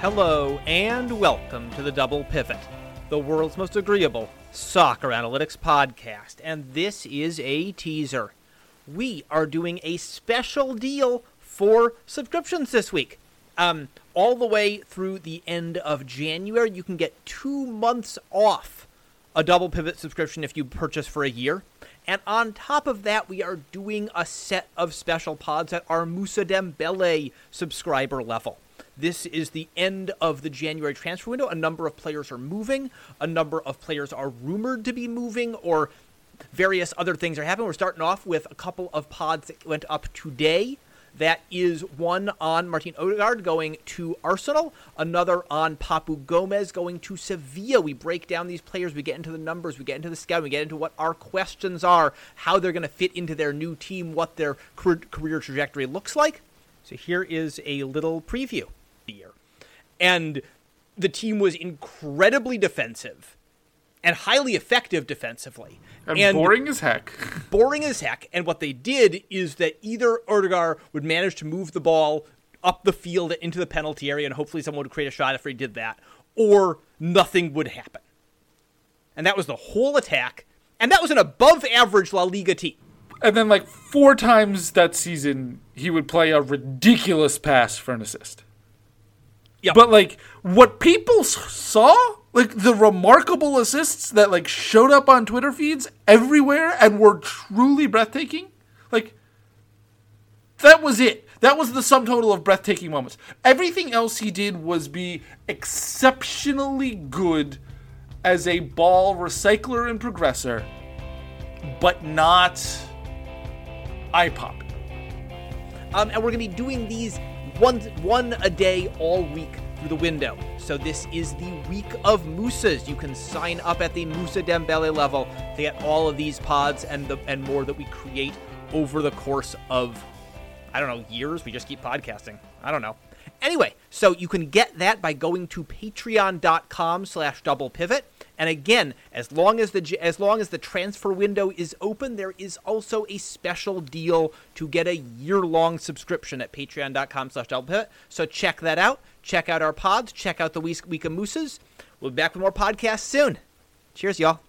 Hello and welcome to the Double Pivot, the world's most agreeable soccer analytics podcast. And this is a teaser. We are doing a special deal for subscriptions this week. Um, all the way through the end of January, you can get two months off a Double Pivot subscription if you purchase for a year. And on top of that, we are doing a set of special pods at our Mousa Dembélé subscriber level. This is the end of the January transfer window. A number of players are moving. A number of players are rumored to be moving, or various other things are happening. We're starting off with a couple of pods that went up today. That is one on Martin Ødegaard going to Arsenal, another on Papu Gomez going to Sevilla. We break down these players, we get into the numbers, we get into the scout, we get into what our questions are, how they're going to fit into their new team, what their career trajectory looks like. So here is a little preview year. And the team was incredibly defensive and highly effective defensively. And, and, boring as heck. boring as heck. And what they did is that either Ødegaard would manage to move the ball up the field into the penalty area, and hopefully someone would create a shot if he did that, or nothing would happen. And that was the whole attack. And that was an above average La Liga team. And then, like, four times that season, he would play a ridiculous pass for an assist. Yep. But like what people saw, like the remarkable assists that like showed up on Twitter feeds everywhere and were truly breathtaking, like that was it. That was the sum total of breathtaking moments. Everything else he did was be exceptionally good as a ball recycler and progressor, but not eye popping. Um, and we're going to be doing these one one a day all week through the window. So this is the week of Moussas. You can sign up at the Mousa Dembélé level to get all of these pods and the and more that we create over the course of I don't know years. We just keep podcasting. I don't know. Anyway, so you can get that by going to patreon.com slash double pivot. And again, as long as the as long as the transfer window is open, there is also a special deal to get a year-long subscription at patreon.com slash double pivot. So check that out. Check out our pods. Check out the Week of Mooses. We'll be back with more podcasts soon. Cheers, y'all.